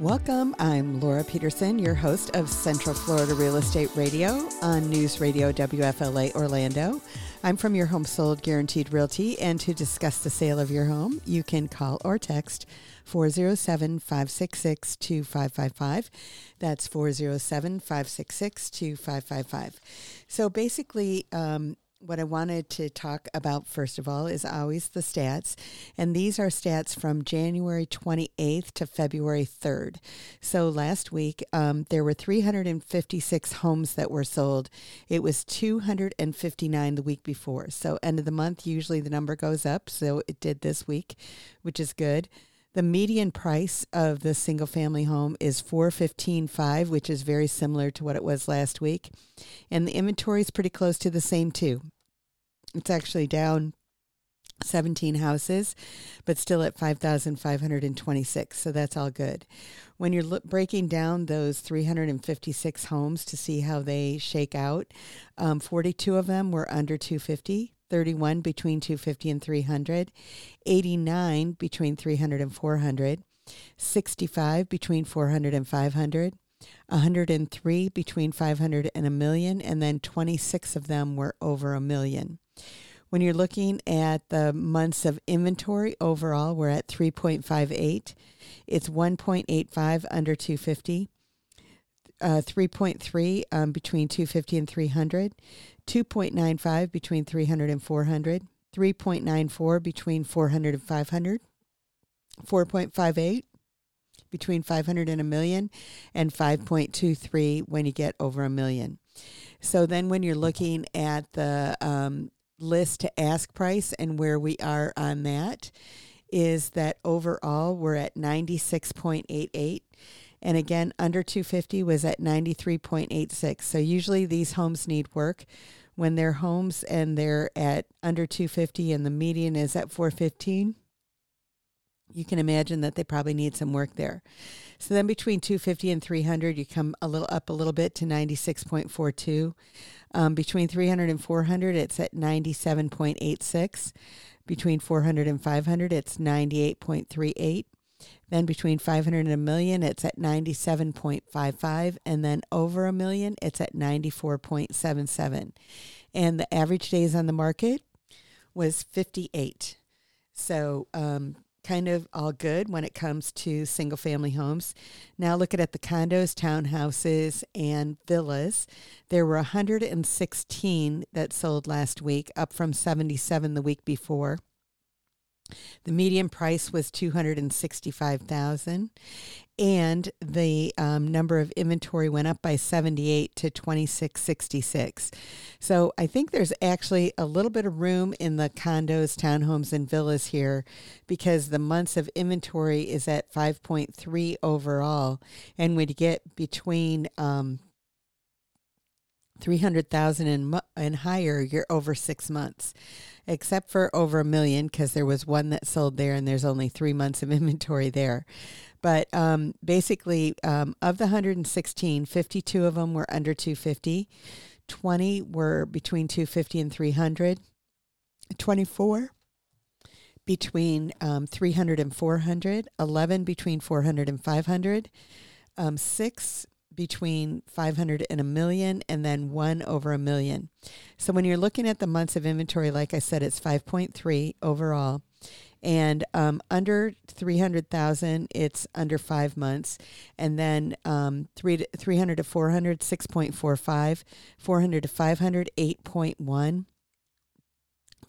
Welcome. I'm Laura Peterson, your host of Central Florida Real Estate Radio on News Radio WFLA Orlando. I'm from your home sold guaranteed realty, and to discuss the sale of your home, you can call or text 407 566 2555. That's 407 566 2555. So basically, um, what I wanted to talk about first of all is always the stats. And these are stats from January 28th to February 3rd. So last week, um, there were 356 homes that were sold. It was 259 the week before. So, end of the month, usually the number goes up. So, it did this week, which is good. The median price of the single family home is 415.5, which is very similar to what it was last week. And the inventory is pretty close to the same too. It's actually down 17 houses, but still at 5,526. So that's all good. When you're lo- breaking down those 356 homes to see how they shake out, um, 42 of them were under 250. 31 between 250 and 300, 89 between 300 and 400, 65 between 400 and 500, 103 between 500 and a million, and then 26 of them were over a million. When you're looking at the months of inventory overall, we're at 3.58. It's 1.85 under 250. Uh, 3.3 um, between 250 and 300, 2.95 between 300 and 400, 3.94 between 400 and 500, 4.58 between 500 and a million, and 5.23 when you get over a million. So then when you're looking at the um, list to ask price and where we are on that, is that overall we're at 96.88 and again under 250 was at 93.86 so usually these homes need work. When they're homes and they're at under 250 and the median is at 415 you can imagine that they probably need some work there. So then between 250 and 300 you come a little up a little bit to 96.42 um, between 300 and 400 it's at 97.86 between 400 and 500 it's 98.38 then between 500 and a million, it's at 97.55. And then over a million, it's at 94.77. And the average days on the market was 58. So, um, kind of all good when it comes to single family homes. Now, looking at the condos, townhouses, and villas, there were 116 that sold last week, up from 77 the week before. The median price was 265,000 and the um, number of inventory went up by 78 to 2666. So I think there's actually a little bit of room in the condos, townhomes, and villas here because the months of inventory is at 5.3 overall. And you get between um, 300,000 and, and higher, you're over six months except for over a million because there was one that sold there and there's only three months of inventory there. But um, basically, um, of the 116, 52 of them were under 250, 20 were between 250 and 300, 24 between um, 300 and 400, 11 between 400 and 500, um, six between 500 and a million, and then one over a million. So when you're looking at the months of inventory, like I said, it's 5.3 overall. And um, under 300,000, it's under five months. And then um, three to, 300 to 400, 6.45. 400 to 500, 8.1.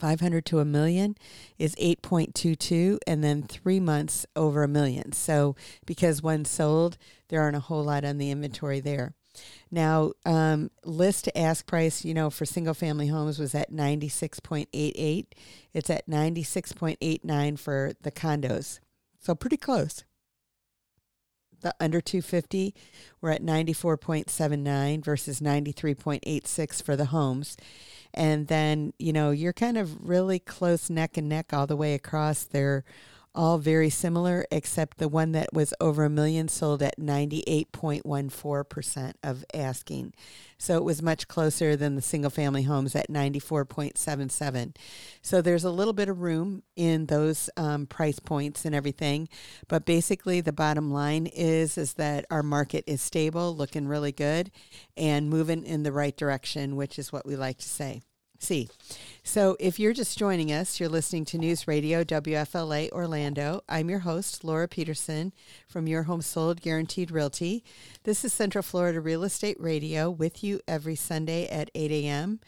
500 to a million is 8.22 and then 3 months over a million. So because one sold, there aren't a whole lot on the inventory there. Now, um, list to ask price, you know, for single family homes was at 96.88. It's at 96.89 for the condos. So pretty close. The under 250, we're at 94.79 versus 93.86 for the homes. And then, you know, you're kind of really close neck and neck all the way across. They're all very similar, except the one that was over a million sold at 98.14% of asking. So it was much closer than the single family homes at 94.77. So there's a little bit of room in those um, price points and everything. But basically, the bottom line is, is that our market is stable, looking really good, and moving in the right direction, which is what we like to say see. So, if you're just joining us, you're listening to News Radio WFLA Orlando. I'm your host, Laura Peterson from Your Home Sold Guaranteed Realty. This is Central Florida Real Estate Radio with you every Sunday at 8 a.m.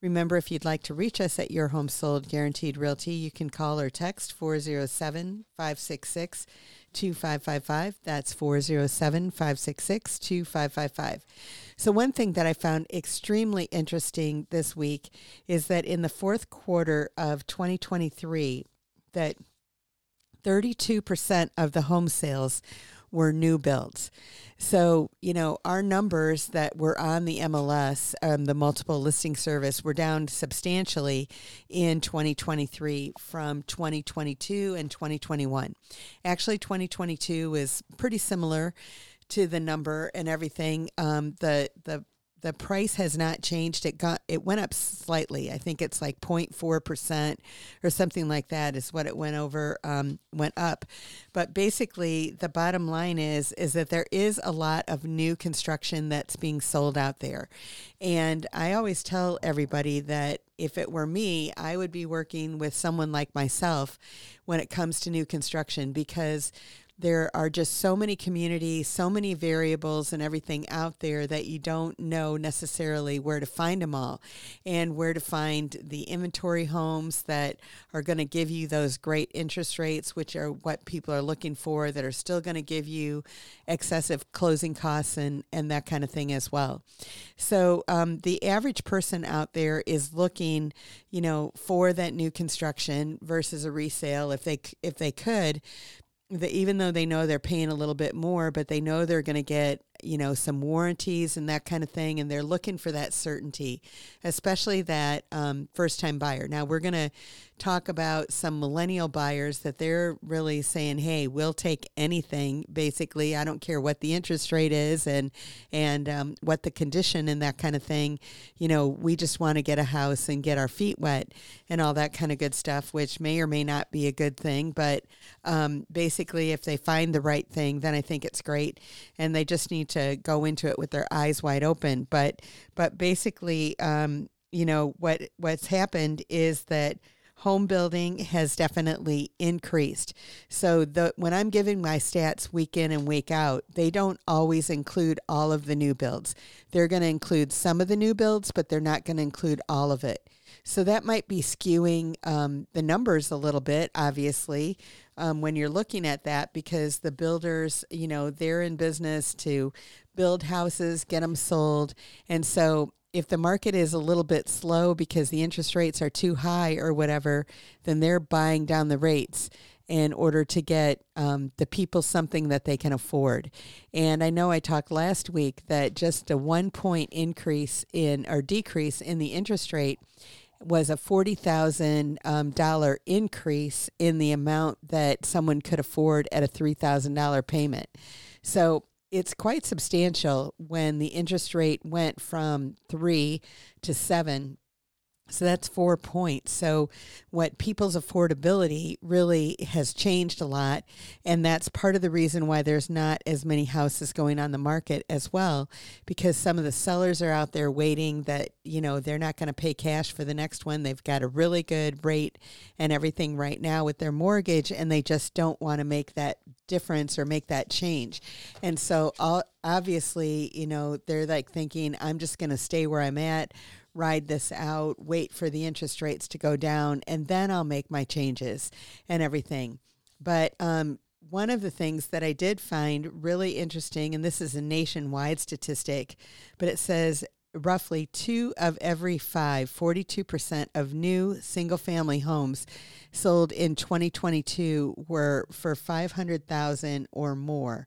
Remember, if you'd like to reach us at Your Home Sold Guaranteed Realty, you can call or text 407 566 2555. That's 407 566 2555. So, one thing that I found extremely interesting this week is that in the fourth quarter of 2023, that 32% of the home sales were new builds. So, you know, our numbers that were on the MLS, um, the multiple listing service, were down substantially in 2023 from 2022 and 2021. Actually, 2022 is pretty similar to the number and everything. Um, the the the price has not changed. It got it went up slightly. I think it's like 0.4 percent or something like that is what it went over um, went up. But basically, the bottom line is is that there is a lot of new construction that's being sold out there, and I always tell everybody that if it were me, I would be working with someone like myself when it comes to new construction because there are just so many communities, so many variables and everything out there that you don't know necessarily where to find them all and where to find the inventory homes that are going to give you those great interest rates, which are what people are looking for, that are still going to give you excessive closing costs and, and that kind of thing as well. So um, the average person out there is looking, you know, for that new construction versus a resale if they if they could that even though they know they're paying a little bit more, but they know they're going to get you know, some warranties and that kind of thing. And they're looking for that certainty, especially that um, first time buyer. Now, we're going to talk about some millennial buyers that they're really saying, hey, we'll take anything, basically. I don't care what the interest rate is and, and um, what the condition and that kind of thing. You know, we just want to get a house and get our feet wet and all that kind of good stuff, which may or may not be a good thing. But um, basically, if they find the right thing, then I think it's great. And they just need to go into it with their eyes wide open. But but basically, um, you know what what's happened is that home building has definitely increased. So the when I'm giving my stats week in and week out, they don't always include all of the new builds. They're going to include some of the new builds, but they're not going to include all of it. So that might be skewing um, the numbers a little bit, obviously, um, when you're looking at that, because the builders, you know, they're in business to build houses, get them sold. And so if the market is a little bit slow because the interest rates are too high or whatever, then they're buying down the rates in order to get um, the people something that they can afford. And I know I talked last week that just a one point increase in or decrease in the interest rate was a forty thousand um, dollar increase in the amount that someone could afford at a three thousand dollar payment. So it's quite substantial when the interest rate went from three to seven so that's four points. So, what people's affordability really has changed a lot. And that's part of the reason why there's not as many houses going on the market as well, because some of the sellers are out there waiting that, you know, they're not going to pay cash for the next one. They've got a really good rate and everything right now with their mortgage, and they just don't want to make that difference or make that change. And so, obviously, you know, they're like thinking, I'm just going to stay where I'm at ride this out, wait for the interest rates to go down, and then I'll make my changes and everything. But um, one of the things that I did find really interesting, and this is a nationwide statistic, but it says roughly two of every five, 42% of new single family homes sold in 2022 were for 500,000 or more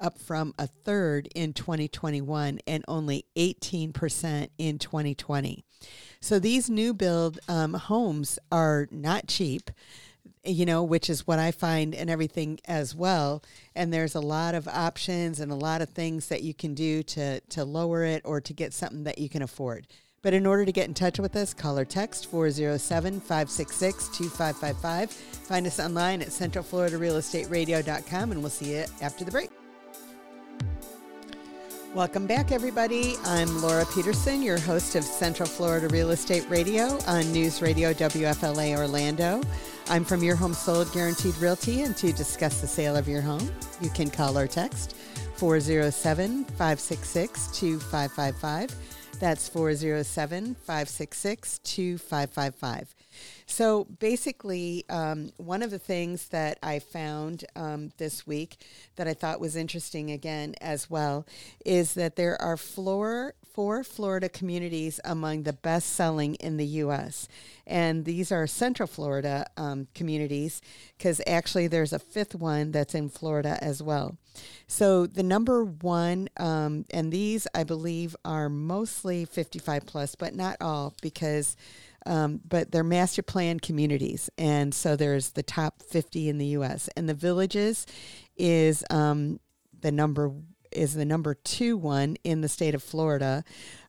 up from a third in 2021 and only 18% in 2020. So these new build um, homes are not cheap. you know, which is what I find and everything as well. And there's a lot of options and a lot of things that you can do to, to lower it or to get something that you can afford. But in order to get in touch with us, call or text 407 566 2555. Find us online at centralfloridarealestateradio.com and we'll see you after the break. Welcome back, everybody. I'm Laura Peterson, your host of Central Florida Real Estate Radio on News Radio WFLA Orlando. I'm from Your Home Sold Guaranteed Realty, and to discuss the sale of your home, you can call or text 407 566 2555. That's 407 566 2555. So basically, um, one of the things that I found um, this week that I thought was interesting again as well is that there are four, four Florida communities among the best selling in the U.S. And these are Central Florida um, communities because actually there's a fifth one that's in Florida as well. So the number one, um, and these I believe are mostly 55 plus, but not all because. Um, but they're master plan communities. And so there's the top 50 in the U.S. And the villages is um, the number is the number two one in the state of Florida,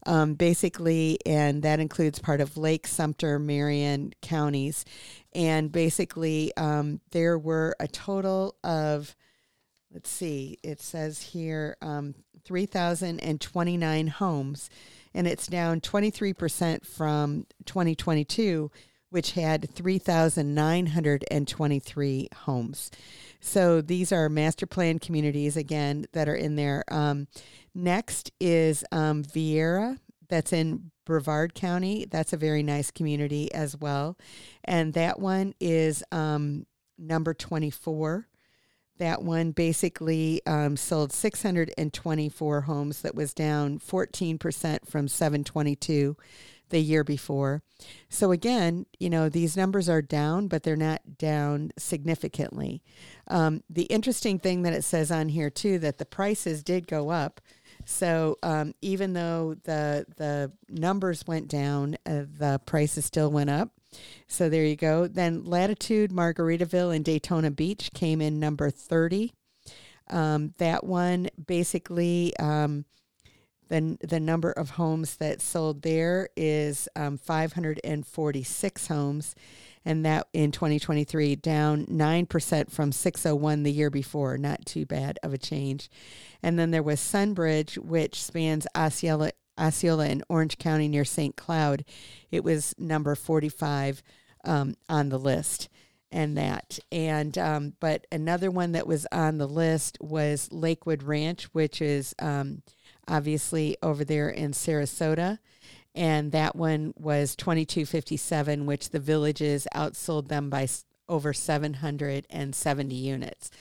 um, basically, and that includes part of Lake Sumter, Marion counties. And basically, um, there were a total of let's see, it says here um, 3,029 homes, and it's down 23% from 2022, which had 3,923 homes. So these are master plan communities, again, that are in there. Um, next is um, Viera, that's in Brevard County. That's a very nice community as well. And that one is um, number 24. That one basically um, sold 624 homes. That was down 14% from 722 the year before. So again, you know, these numbers are down, but they're not down significantly. Um, the interesting thing that it says on here too that the prices did go up. So um, even though the the numbers went down, uh, the prices still went up. So there you go. Then Latitude, Margaritaville, and Daytona Beach came in number 30. Um, that one basically, um, the, the number of homes that sold there is um, 546 homes, and that in 2023 down 9% from 601 the year before. Not too bad of a change. And then there was Sunbridge, which spans Osceola, Osceola in Orange County near St. Cloud. It was number 45 um, on the list and that. And um, but another one that was on the list was Lakewood Ranch, which is um, obviously over there in Sarasota. And that one was 2257, which the villages outsold them by over 770 units.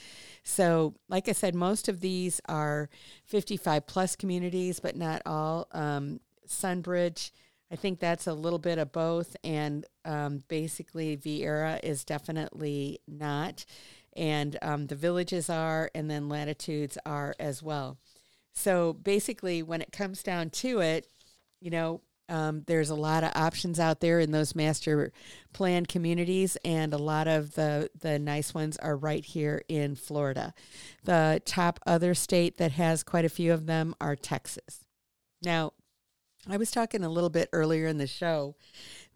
So, like I said, most of these are 55 plus communities, but not all. Um, Sunbridge, I think that's a little bit of both. And um, basically, Viera is definitely not. And um, the villages are, and then latitudes are as well. So, basically, when it comes down to it, you know, um, there's a lot of options out there in those master plan communities, and a lot of the, the nice ones are right here in Florida. The top other state that has quite a few of them are Texas. Now, I was talking a little bit earlier in the show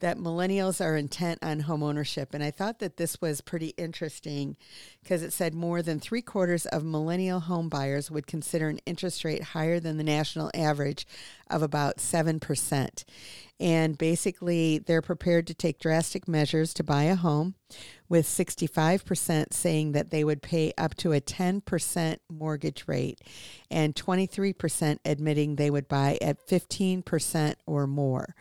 that millennials are intent on home ownership. And I thought that this was pretty interesting because it said more than three quarters of millennial home buyers would consider an interest rate higher than the national average of about 7%. And basically, they're prepared to take drastic measures to buy a home, with 65% saying that they would pay up to a 10% mortgage rate, and 23% admitting they would buy at 15% or more.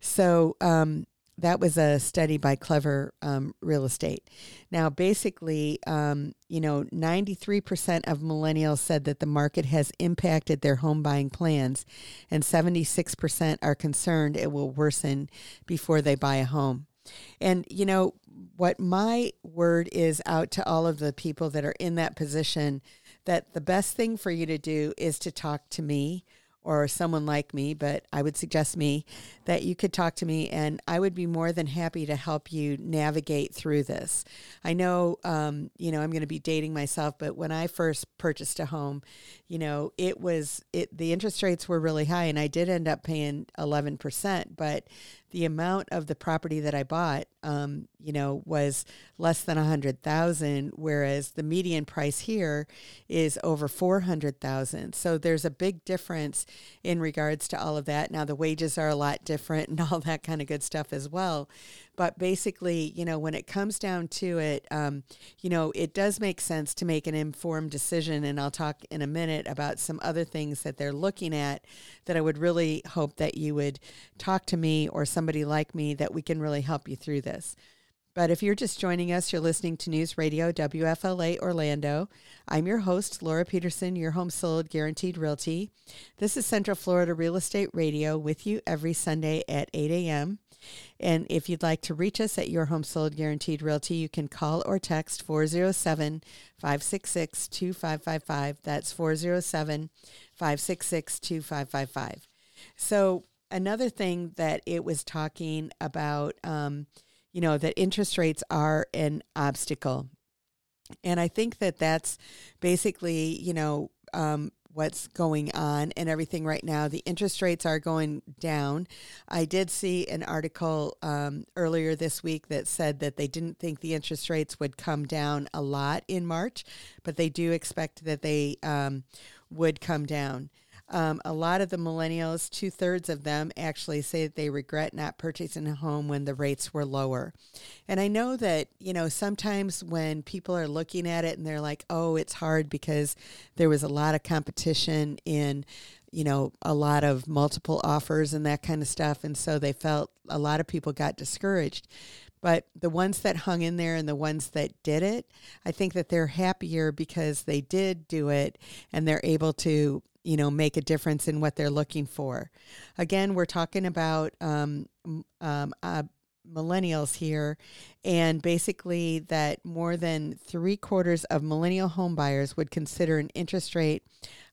So um, that was a study by Clever um, Real Estate. Now, basically, um, you know, 93% of millennials said that the market has impacted their home buying plans, and 76% are concerned it will worsen before they buy a home. And, you know, what my word is out to all of the people that are in that position that the best thing for you to do is to talk to me or someone like me, but I would suggest me, that you could talk to me and I would be more than happy to help you navigate through this. I know, um, you know, I'm going to be dating myself, but when I first purchased a home, you know, it was, it, the interest rates were really high and I did end up paying 11%, but the amount of the property that I bought, um, you know, was less than a hundred thousand, whereas the median price here is over four hundred thousand. So there's a big difference in regards to all of that. Now the wages are a lot different and all that kind of good stuff as well. But basically, you know, when it comes down to it, um, you know, it does make sense to make an informed decision. And I'll talk in a minute about some other things that they're looking at that I would really hope that you would talk to me or somebody like me that we can really help you through this. But if you're just joining us, you're listening to News Radio WFLA Orlando. I'm your host, Laura Peterson, your home sold guaranteed realty. This is Central Florida Real Estate Radio with you every Sunday at 8 a.m. And if you'd like to reach us at Your Home Sold Guaranteed Realty, you can call or text 407 566 2555. That's 407 566 2555. So, another thing that it was talking about, um, you know, that interest rates are an obstacle. And I think that that's basically, you know, um, what's going on and everything right now. The interest rates are going down. I did see an article um, earlier this week that said that they didn't think the interest rates would come down a lot in March, but they do expect that they um, would come down. Um, a lot of the millennials, two thirds of them, actually say that they regret not purchasing a home when the rates were lower. And I know that, you know, sometimes when people are looking at it and they're like, oh, it's hard because there was a lot of competition in, you know, a lot of multiple offers and that kind of stuff. And so they felt a lot of people got discouraged. But the ones that hung in there and the ones that did it, I think that they're happier because they did do it and they're able to you know make a difference in what they're looking for. Again we're talking about um, um, uh, millennials here and basically that more than three quarters of millennial home buyers would consider an interest rate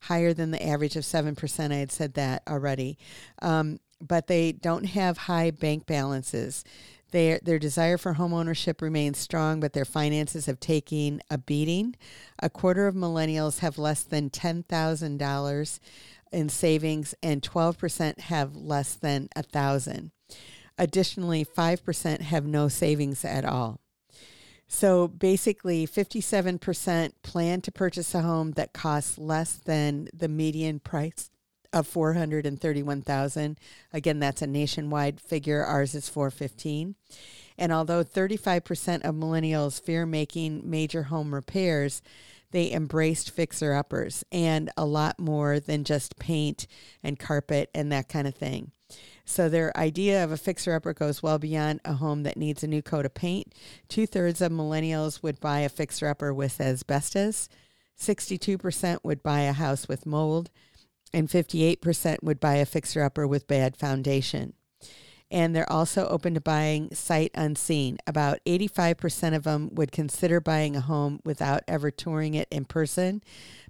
higher than the average of 7% i had said that already. Um, but they don't have high bank balances their, their desire for home ownership remains strong, but their finances have taken a beating. A quarter of millennials have less than $10,000 in savings, and 12% have less than 1000 Additionally, 5% have no savings at all. So basically, 57% plan to purchase a home that costs less than the median price of 431,000. Again, that's a nationwide figure. Ours is 415. And although 35% of millennials fear making major home repairs, they embraced fixer uppers and a lot more than just paint and carpet and that kind of thing. So their idea of a fixer upper goes well beyond a home that needs a new coat of paint. Two thirds of millennials would buy a fixer upper with asbestos. 62% would buy a house with mold and 58% would buy a fixer upper with bad foundation. And they're also open to buying sight unseen. About 85% of them would consider buying a home without ever touring it in person.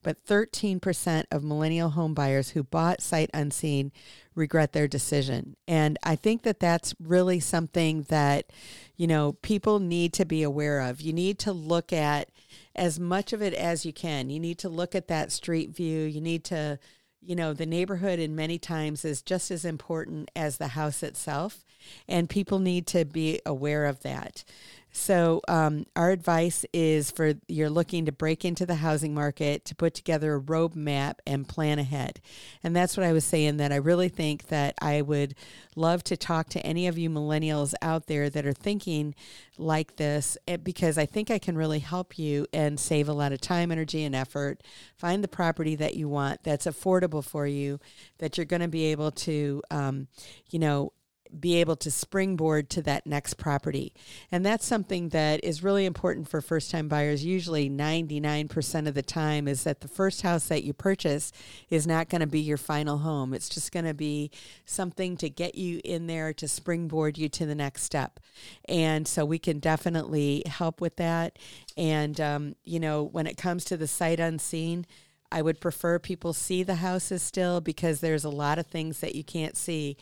But 13% of millennial home buyers who bought sight unseen regret their decision. And I think that that's really something that, you know, people need to be aware of. You need to look at as much of it as you can. You need to look at that street view. You need to you know, the neighborhood in many times is just as important as the house itself, and people need to be aware of that. So, um, our advice is for you're looking to break into the housing market to put together a roadmap and plan ahead. And that's what I was saying that I really think that I would love to talk to any of you millennials out there that are thinking like this eh, because I think I can really help you and save a lot of time, energy, and effort. Find the property that you want that's affordable for you, that you're going to be able to, um, you know, be able to springboard to that next property. And that's something that is really important for first time buyers. Usually 99% of the time is that the first house that you purchase is not going to be your final home. It's just going to be something to get you in there to springboard you to the next step. And so we can definitely help with that. And, um, you know, when it comes to the sight unseen, I would prefer people see the houses still because there's a lot of things that you can't see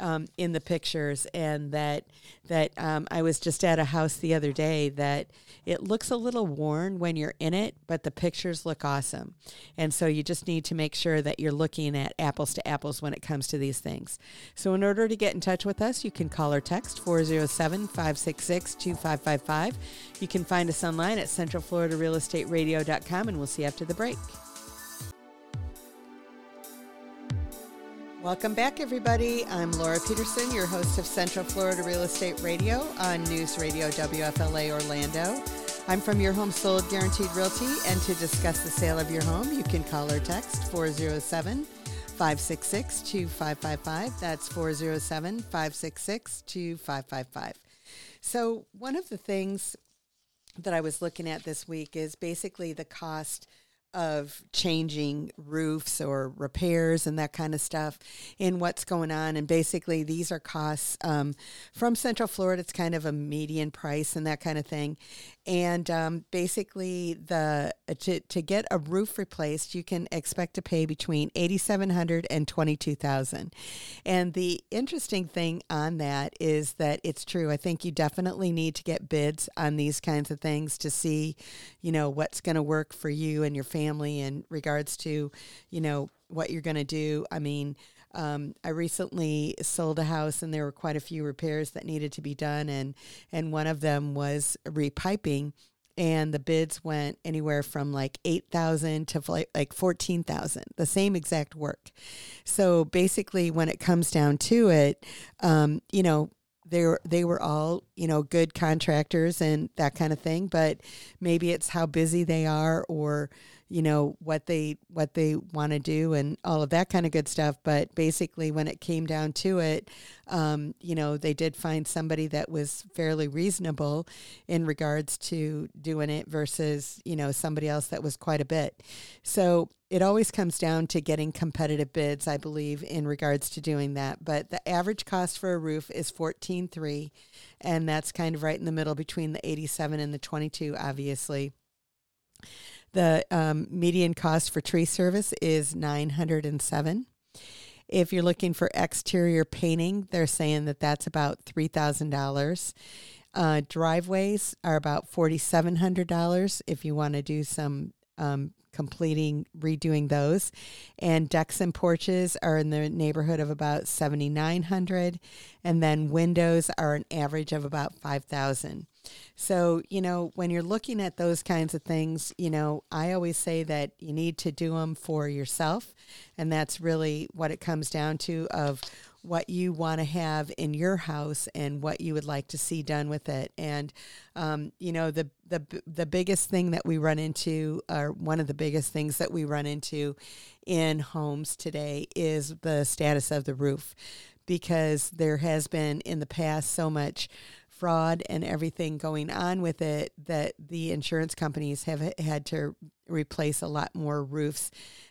um, in the pictures, and that that um, I was just at a house the other day that it looks a little worn when you're in it, but the pictures look awesome, and so you just need to make sure that you're looking at apples to apples when it comes to these things. So in order to get in touch with us, you can call or text 407-566-2555. You can find us online at centralfloridarealestateradio.com, and we'll see you after the break. Welcome back, everybody. I'm Laura Peterson, your host of Central Florida Real Estate Radio on News Radio WFLA Orlando. I'm from Your Home Sold Guaranteed Realty, and to discuss the sale of your home, you can call or text 407 566 2555. That's 407 566 2555. So, one of the things that I was looking at this week is basically the cost of changing roofs or repairs and that kind of stuff in what's going on. And basically, these are costs um, from Central Florida. It's kind of a median price and that kind of thing. And um, basically, the to, to get a roof replaced, you can expect to pay between eighty seven hundred and twenty two thousand. And the interesting thing on that is that it's true. I think you definitely need to get bids on these kinds of things to see, you know, what's going to work for you and your family in regards to, you know, what you're going to do. I mean. Um, I recently sold a house, and there were quite a few repairs that needed to be done, and and one of them was repiping, and the bids went anywhere from like 8,000 to like 14,000, the same exact work. So basically, when it comes down to it, um, you know, they were, they were all, you know, good contractors and that kind of thing, but maybe it's how busy they are or, you know what they what they want to do and all of that kind of good stuff. But basically when it came down to it um, you know they did find somebody that was fairly reasonable in regards to doing it versus you know somebody else that was quite a bit. So it always comes down to getting competitive bids i believe in regards to doing that. But the average cost for a roof is 14.3 and that's kind of right in the middle between the 87 and the 22 obviously the um, median cost for tree service is 907. If you're looking for exterior painting, they're saying that that's about $3,000. Uh, driveways are about $4,700 if you want to do some um, completing redoing those. And decks and porches are in the neighborhood of about 7900 and then windows are an average of about 5000 so, you know, when you're looking at those kinds of things, you know, I always say that you need to do them for yourself. And that's really what it comes down to of what you want to have in your house and what you would like to see done with it. And, um, you know, the, the, the biggest thing that we run into, or one of the biggest things that we run into in homes today is the status of the roof because there has been in the past so much fraud and everything going on with it that the insurance companies have had to replace a lot more roofs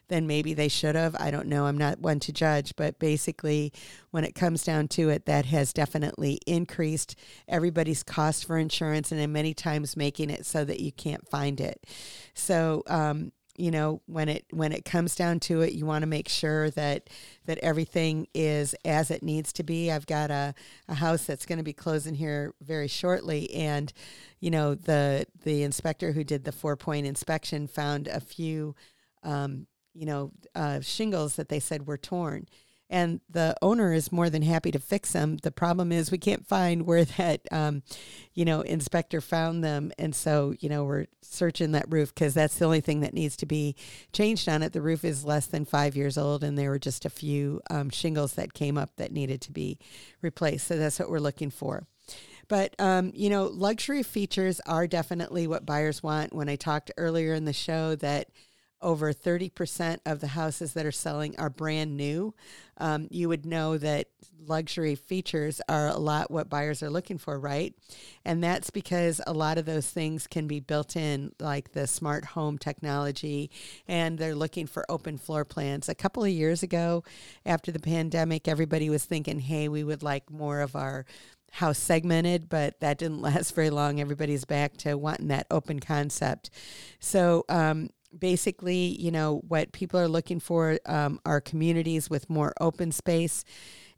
than maybe they should have. I don't know. I'm not one to judge, but basically, when it comes down to it, that has definitely increased everybody's cost for insurance and in many times making it so that you can't find it. So, um, you know when it when it comes down to it you want to make sure that that everything is as it needs to be i've got a, a house that's going to be closing here very shortly and you know the the inspector who did the four point inspection found a few um, you know uh, shingles that they said were torn and the owner is more than happy to fix them. The problem is we can't find where that, um, you know, inspector found them, and so you know we're searching that roof because that's the only thing that needs to be changed on it. The roof is less than five years old, and there were just a few um, shingles that came up that needed to be replaced. So that's what we're looking for. But, um, you know, luxury features are definitely what buyers want. When I talked earlier in the show that over 30% of the houses that are selling are brand new, um, you would know that luxury features are a lot what buyers are looking for, right? And that's because a lot of those things can be built in, like the smart home technology, and they're looking for open floor plans. A couple of years ago, after the pandemic, everybody was thinking, hey, we would like more of our house segmented, but that didn't last very long. Everybody's back to wanting that open concept. So, um, basically, you know, what people are looking for um, are communities with more open space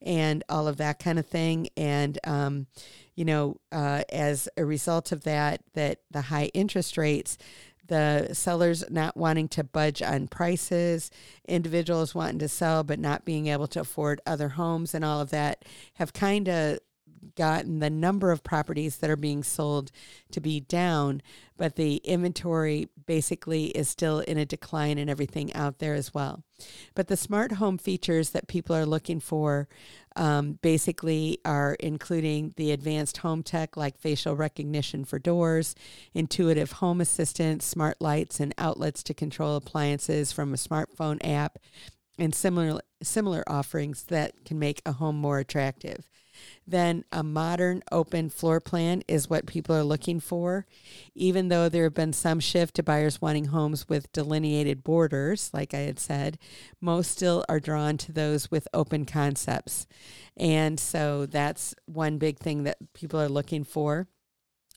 and all of that kind of thing. And, um, you know, uh, as a result of that, that the high interest rates, the sellers not wanting to budge on prices, individuals wanting to sell but not being able to afford other homes and all of that have kind of gotten the number of properties that are being sold to be down, but the inventory basically is still in a decline and everything out there as well. But the smart home features that people are looking for um, basically are including the advanced home tech like facial recognition for doors, intuitive home assistant, smart lights, and outlets to control appliances from a smartphone app, and similar similar offerings that can make a home more attractive then a modern open floor plan is what people are looking for. Even though there have been some shift to buyers wanting homes with delineated borders, like I had said, most still are drawn to those with open concepts. And so that's one big thing that people are looking for.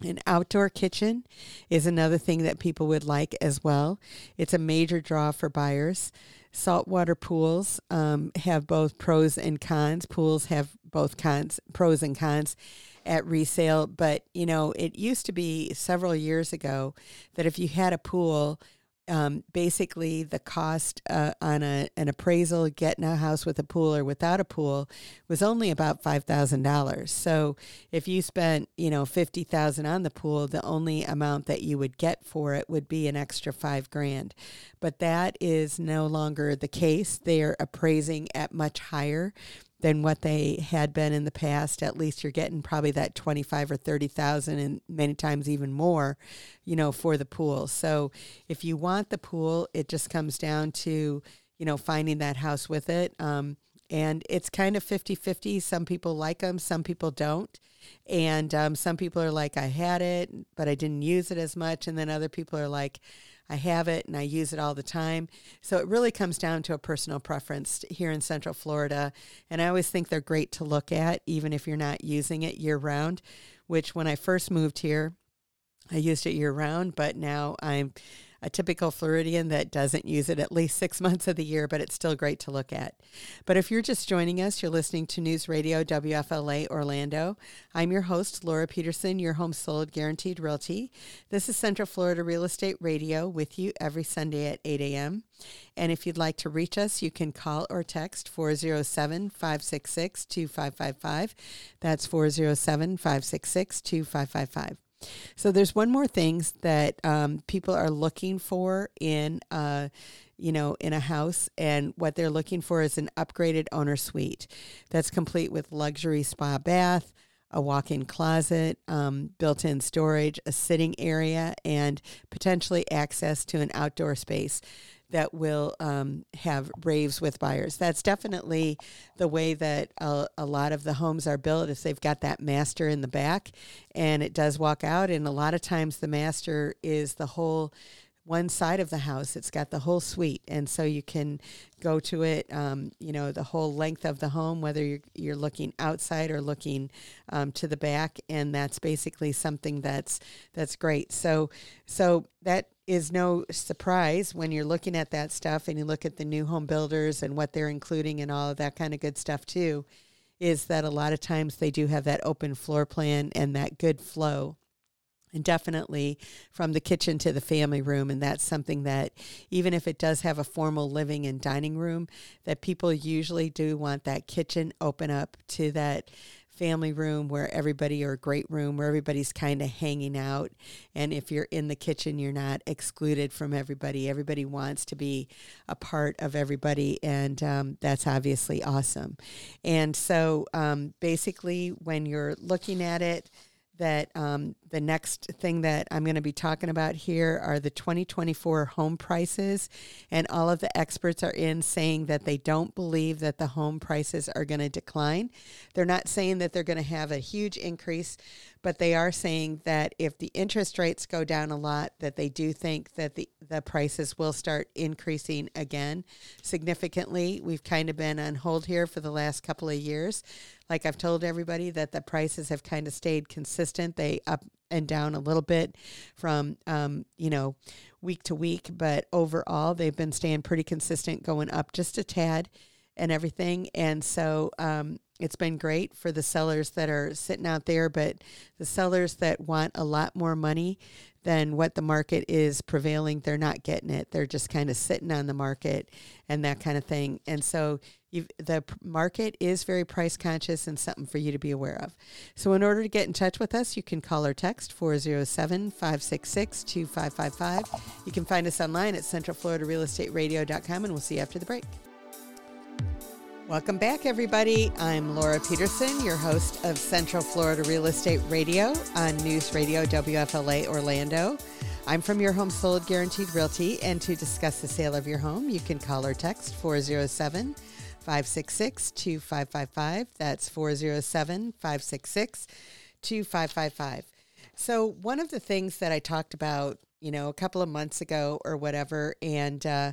An outdoor kitchen is another thing that people would like as well. It's a major draw for buyers. Saltwater pools um, have both pros and cons. Pools have both cons, pros and cons at resale. But, you know, it used to be several years ago that if you had a pool, um, basically the cost uh, on a, an appraisal getting a house with a pool or without a pool was only about $5000 so if you spent you know 50000 on the pool the only amount that you would get for it would be an extra five grand. But that is no longer the case. They are appraising at much higher than what they had been in the past. At least you're getting probably that 25 or 30,000 and many times even more, you know, for the pool. So if you want the pool, it just comes down to, you know, finding that house with it. Um, and it's kind of 50 50. Some people like them, some people don't. And um, some people are like, I had it, but I didn't use it as much. And then other people are like, I have it and I use it all the time. So it really comes down to a personal preference here in Central Florida. And I always think they're great to look at, even if you're not using it year round, which when I first moved here, I used it year round, but now I'm a typical Floridian that doesn't use it at least six months of the year, but it's still great to look at. But if you're just joining us, you're listening to News Radio WFLA Orlando. I'm your host, Laura Peterson, your home sold guaranteed realty. This is Central Florida Real Estate Radio with you every Sunday at 8 a.m. And if you'd like to reach us, you can call or text 407 566 2555. That's 407 566 2555. So there's one more thing that um, people are looking for in, uh, you know, in a house, and what they're looking for is an upgraded owner suite that's complete with luxury spa bath, a walk-in closet, um, built-in storage, a sitting area, and potentially access to an outdoor space that will um, have raves with buyers. That's definitely the way that a, a, lot of the homes are built. Is they've got that master in the back, and it does walk out. And a lot of times, the master is the whole one side of the house. It's got the whole suite, and so you can go to it. Um, you know, the whole length of the home, whether you're you're looking outside or looking um, to the back, and that's basically something that's that's great. So, so that is no surprise when you're looking at that stuff and you look at the new home builders and what they're including and all of that kind of good stuff too is that a lot of times they do have that open floor plan and that good flow and definitely from the kitchen to the family room. And that's something that even if it does have a formal living and dining room that people usually do want that kitchen open up to that family room where everybody or great room where everybody's kind of hanging out. And if you're in the kitchen you're not excluded from everybody. Everybody wants to be a part of everybody. And um, that's obviously awesome. And so um, basically when you're looking at it that um, the next thing that I'm going to be talking about here are the 2024 home prices. And all of the experts are in saying that they don't believe that the home prices are going to decline. They're not saying that they're going to have a huge increase, but they are saying that if the interest rates go down a lot, that they do think that the, the prices will start increasing again significantly. We've kind of been on hold here for the last couple of years. Like I've told everybody that the prices have kind of stayed consistent. They up and down a little bit from, um, you know, week to week, but overall they've been staying pretty consistent, going up just a tad and everything. And so um, it's been great for the sellers that are sitting out there, but the sellers that want a lot more money than what the market is prevailing, they're not getting it. They're just kind of sitting on the market and that kind of thing. And so the market is very price conscious and something for you to be aware of. So, in order to get in touch with us, you can call or text 407 566 2555. You can find us online at centralfloridarealestateradio.com, and we'll see you after the break. Welcome back, everybody. I'm Laura Peterson, your host of Central Florida Real Estate Radio on News Radio WFLA Orlando. I'm from Your Home Sold Guaranteed Realty, and to discuss the sale of your home, you can call or text 407 566 2555. That's 407 566 2555. So, one of the things that I talked about you know, a couple of months ago or whatever. And, uh,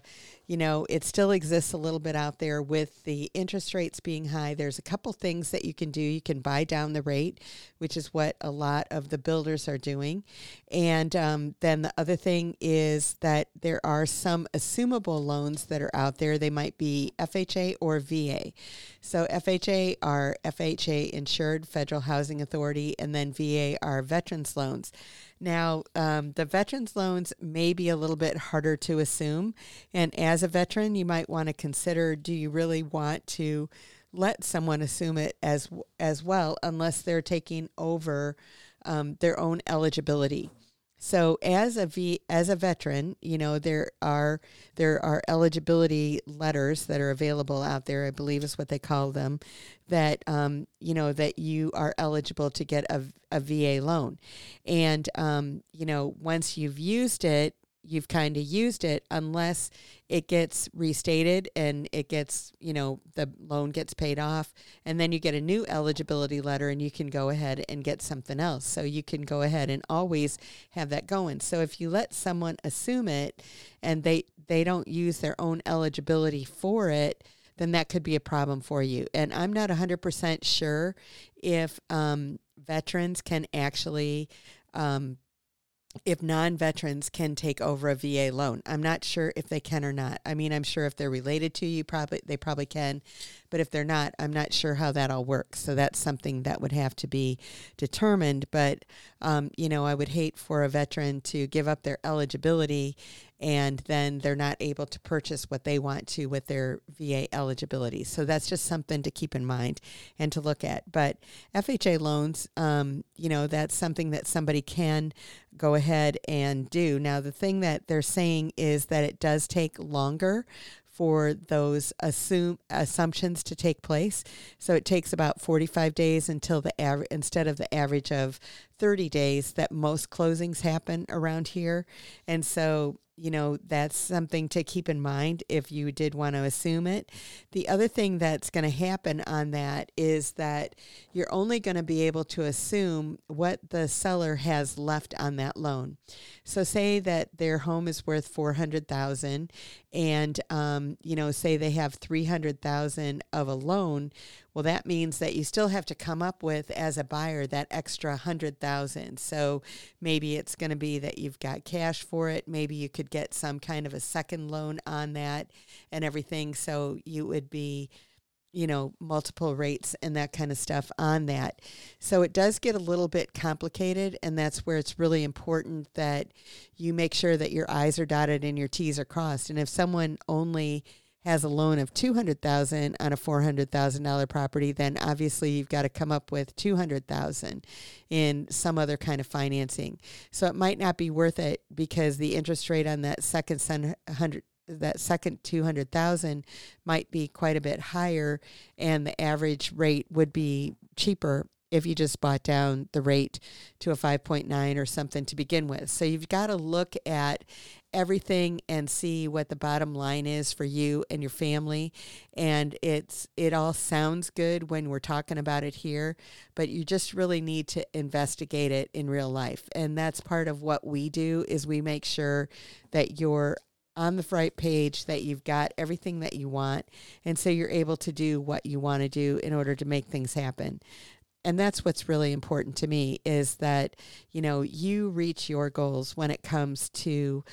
you know, it still exists a little bit out there with the interest rates being high. There's a couple things that you can do. You can buy down the rate, which is what a lot of the builders are doing. And um, then the other thing is that there are some assumable loans that are out there. They might be FHA or VA. So FHA are FHA insured Federal Housing Authority, and then VA are veterans loans. Now, um, the veterans loans may be a little bit harder to assume. And as a veteran, you might want to consider do you really want to let someone assume it as, as well, unless they're taking over um, their own eligibility. So as a v, as a veteran, you know there are there are eligibility letters that are available out there. I believe is what they call them. That um, you know that you are eligible to get a, a VA loan, and um, you know once you've used it, you've kind of used it unless it gets restated and it gets, you know, the loan gets paid off and then you get a new eligibility letter and you can go ahead and get something else. So you can go ahead and always have that going. So if you let someone assume it and they they don't use their own eligibility for it, then that could be a problem for you. And I'm not 100% sure if um, veterans can actually um, if non-veterans can take over a VA loan. I'm not sure if they can or not. I mean, I'm sure if they're related to you, probably they probably can, but if they're not, I'm not sure how that all works. So that's something that would have to be determined. But um, you know, I would hate for a veteran to give up their eligibility and then they're not able to purchase what they want to with their VA eligibility. So that's just something to keep in mind and to look at. But FHA loans, um, you know, that's something that somebody can go ahead and do. Now, the thing that they're saying is that it does take longer for those assume assumptions to take place. So it takes about 45 days until the instead of the average of 30 days that most closings happen around here. And so you know, that's something to keep in mind if you did want to assume it. The other thing that's going to happen on that is that you're only going to be able to assume what the seller has left on that loan. So say that their home is worth 400,000 and um, you know, say they have 300,000 of a loan, well, that means that you still have to come up with, as a buyer, that extra hundred thousand. So maybe it's going to be that you've got cash for it. Maybe you could get some kind of a second loan on that and everything. So you would be, you know, multiple rates and that kind of stuff on that. So it does get a little bit complicated, and that's where it's really important that you make sure that your I's are dotted and your T's are crossed. And if someone only has a loan of 200,000 on a $400,000 property, then obviously you've got to come up with 200,000 in some other kind of financing. So it might not be worth it because the interest rate on that second 100 that second 200,000 might be quite a bit higher and the average rate would be cheaper if you just bought down the rate to a 5.9 or something to begin with. So you've got to look at everything and see what the bottom line is for you and your family. And it's it all sounds good when we're talking about it here but you just really need to investigate it in real life. And that's part of what we do is we make sure that you're on the right page that you've got everything that you want. And so you're able to do what you want to do in order to make things happen and that's what's really important to me is that you know you reach your goals when it comes to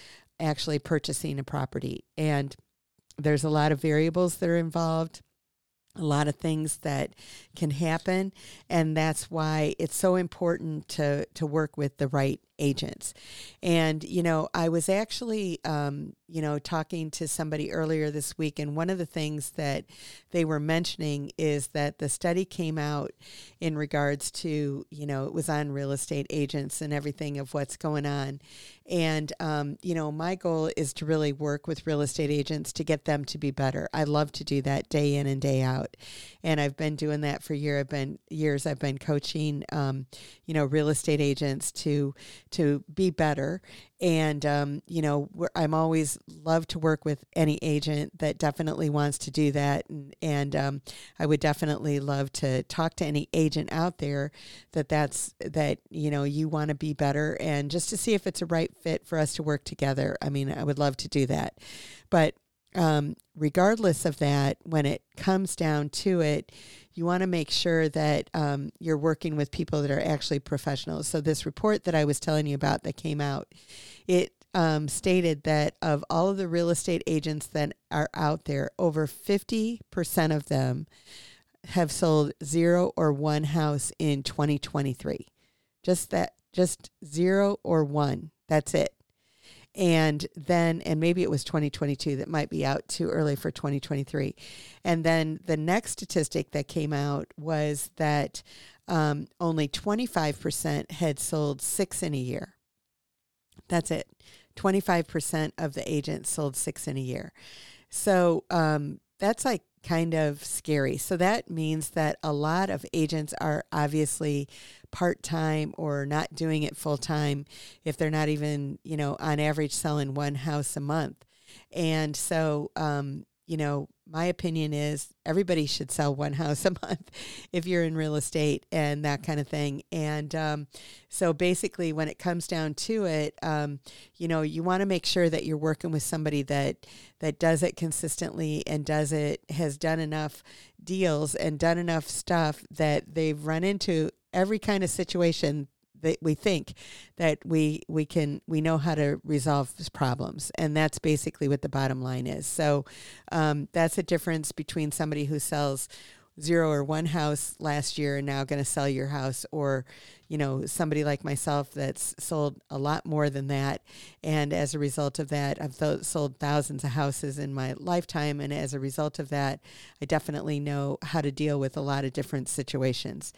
actually purchasing a property. And there's a lot of variables that are involved a lot of things that can happen and that's why it's so important to to work with the right agents. And you know i was actually um, you know talking to somebody earlier this week and one of the things that they were mentioning is that the study came out in regards to you know it was on real estate agents and everything of what's going on. And um, you know my goal is to really work with real estate agents to get them to be better. I love to do that day in and day out. And i've been doing that for year i've been years i've been coaching um, you know real estate agents to to be better. And um, you know i'm always love to work with any agent that definitely wants to do that. And, and um, i would definitely love to talk to any agent out there that that's that you know you want to be better and just to see if it's a right fit for us to work together. I mean i would love to do that. But um, regardless of that when it comes down to it you want to make sure that um, you're working with people that are actually professionals. So this report that I was telling you about that came out, it um, stated that of all of the real estate agents that are out there, over 50% of them have sold zero or one house in 2023. Just that, just zero or one. That's it and then and maybe it was 2022 that might be out too early for 2023 and then the next statistic that came out was that um, only 25% had sold six in a year. That's it. 25% of the agents sold six in a year. So um, that's like kind of scary. So that means that a lot of agents are obviously part time or not doing it full time if they're not even, you know, on average selling one house a month. And so, um, you know, my opinion is everybody should sell one house a month if you're in real estate and that kind of thing. And um, so basically, when it comes down to it, um, you know, you want to make sure that you're working with somebody that that does it consistently and does it has done enough deals and done enough stuff that they've run into every kind of situation that we think that we we can we know how to resolve problems. And that's basically what the bottom line is. So um, that's a difference between somebody who sells zero or one house last year and now going to sell your house or you know somebody like myself that's sold a lot more than that. And as a result of that i've th- sold thousands of houses in my lifetime. And as a result of that i definitely know how to deal with a lot of different situations.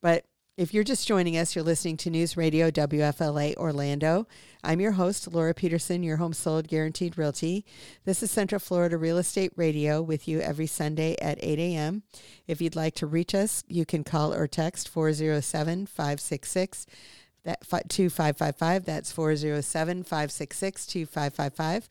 But if you're just joining us, you're listening to News Radio WFLA Orlando. I'm your host, Laura Peterson, your home sold guaranteed realty. This is Central Florida Real Estate Radio with you every Sunday at 8 a.m. If you'd like to reach us, you can call or text 407 566 2555. That's 407 566 2555.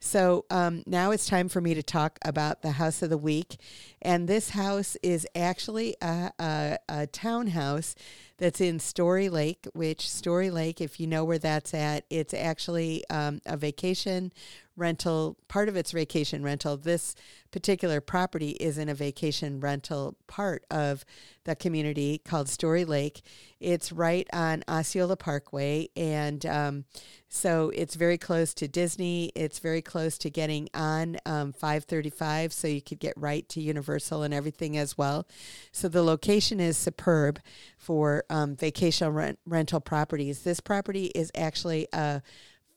So um, now it's time for me to talk about the house of the week. And this house is actually a, a, a townhouse that's in Storey Lake, which Storey Lake, if you know where that's at, it's actually um, a vacation rental, part of its vacation rental. This particular property is in a vacation rental part of the community called Storey Lake. It's right on Osceola Parkway, and um, so it's very close to Disney. It's very close to getting on um, 535, so you could get right to Universal and everything as well. So the location is superb for um, vacation rent- rental properties. This property is actually a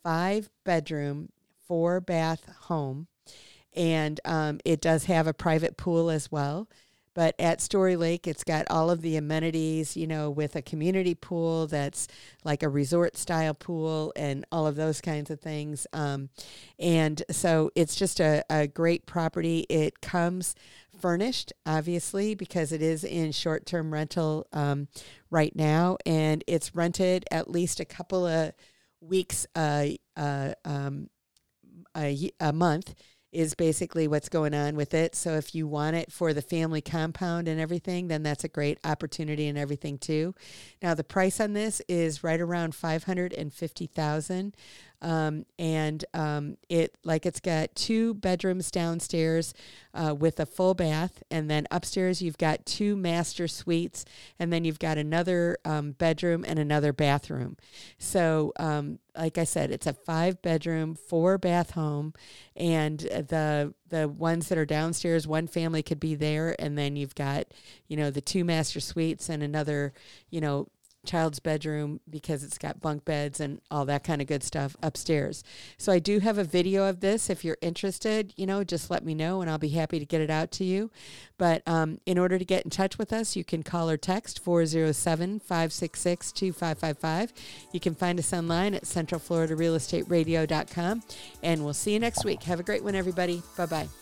five bedroom four bath home, and um, it does have a private pool as well. But at Storey Lake, it's got all of the amenities, you know, with a community pool that's like a resort style pool and all of those kinds of things. Um, and so it's just a, a great property. It comes furnished, obviously, because it is in short term rental um, right now. And it's rented at least a couple of weeks uh, uh, um, a, a month is basically what's going on with it. So if you want it for the family compound and everything, then that's a great opportunity and everything too. Now the price on this is right around 550,000. Um, and um, it like it's got two bedrooms downstairs uh, with a full bath, and then upstairs you've got two master suites, and then you've got another um, bedroom and another bathroom. So um, like I said, it's a five bedroom, four bath home, and the the ones that are downstairs, one family could be there, and then you've got you know the two master suites and another you know child's bedroom because it's got bunk beds and all that kind of good stuff upstairs. So I do have a video of this. If you're interested, you know, just let me know and I'll be happy to get it out to you. But um, in order to get in touch with us, you can call or text 407 566 2555. You can find us online at centralfloridarealestateradio.com. And we'll see you next week. Have a great one, everybody. Bye bye.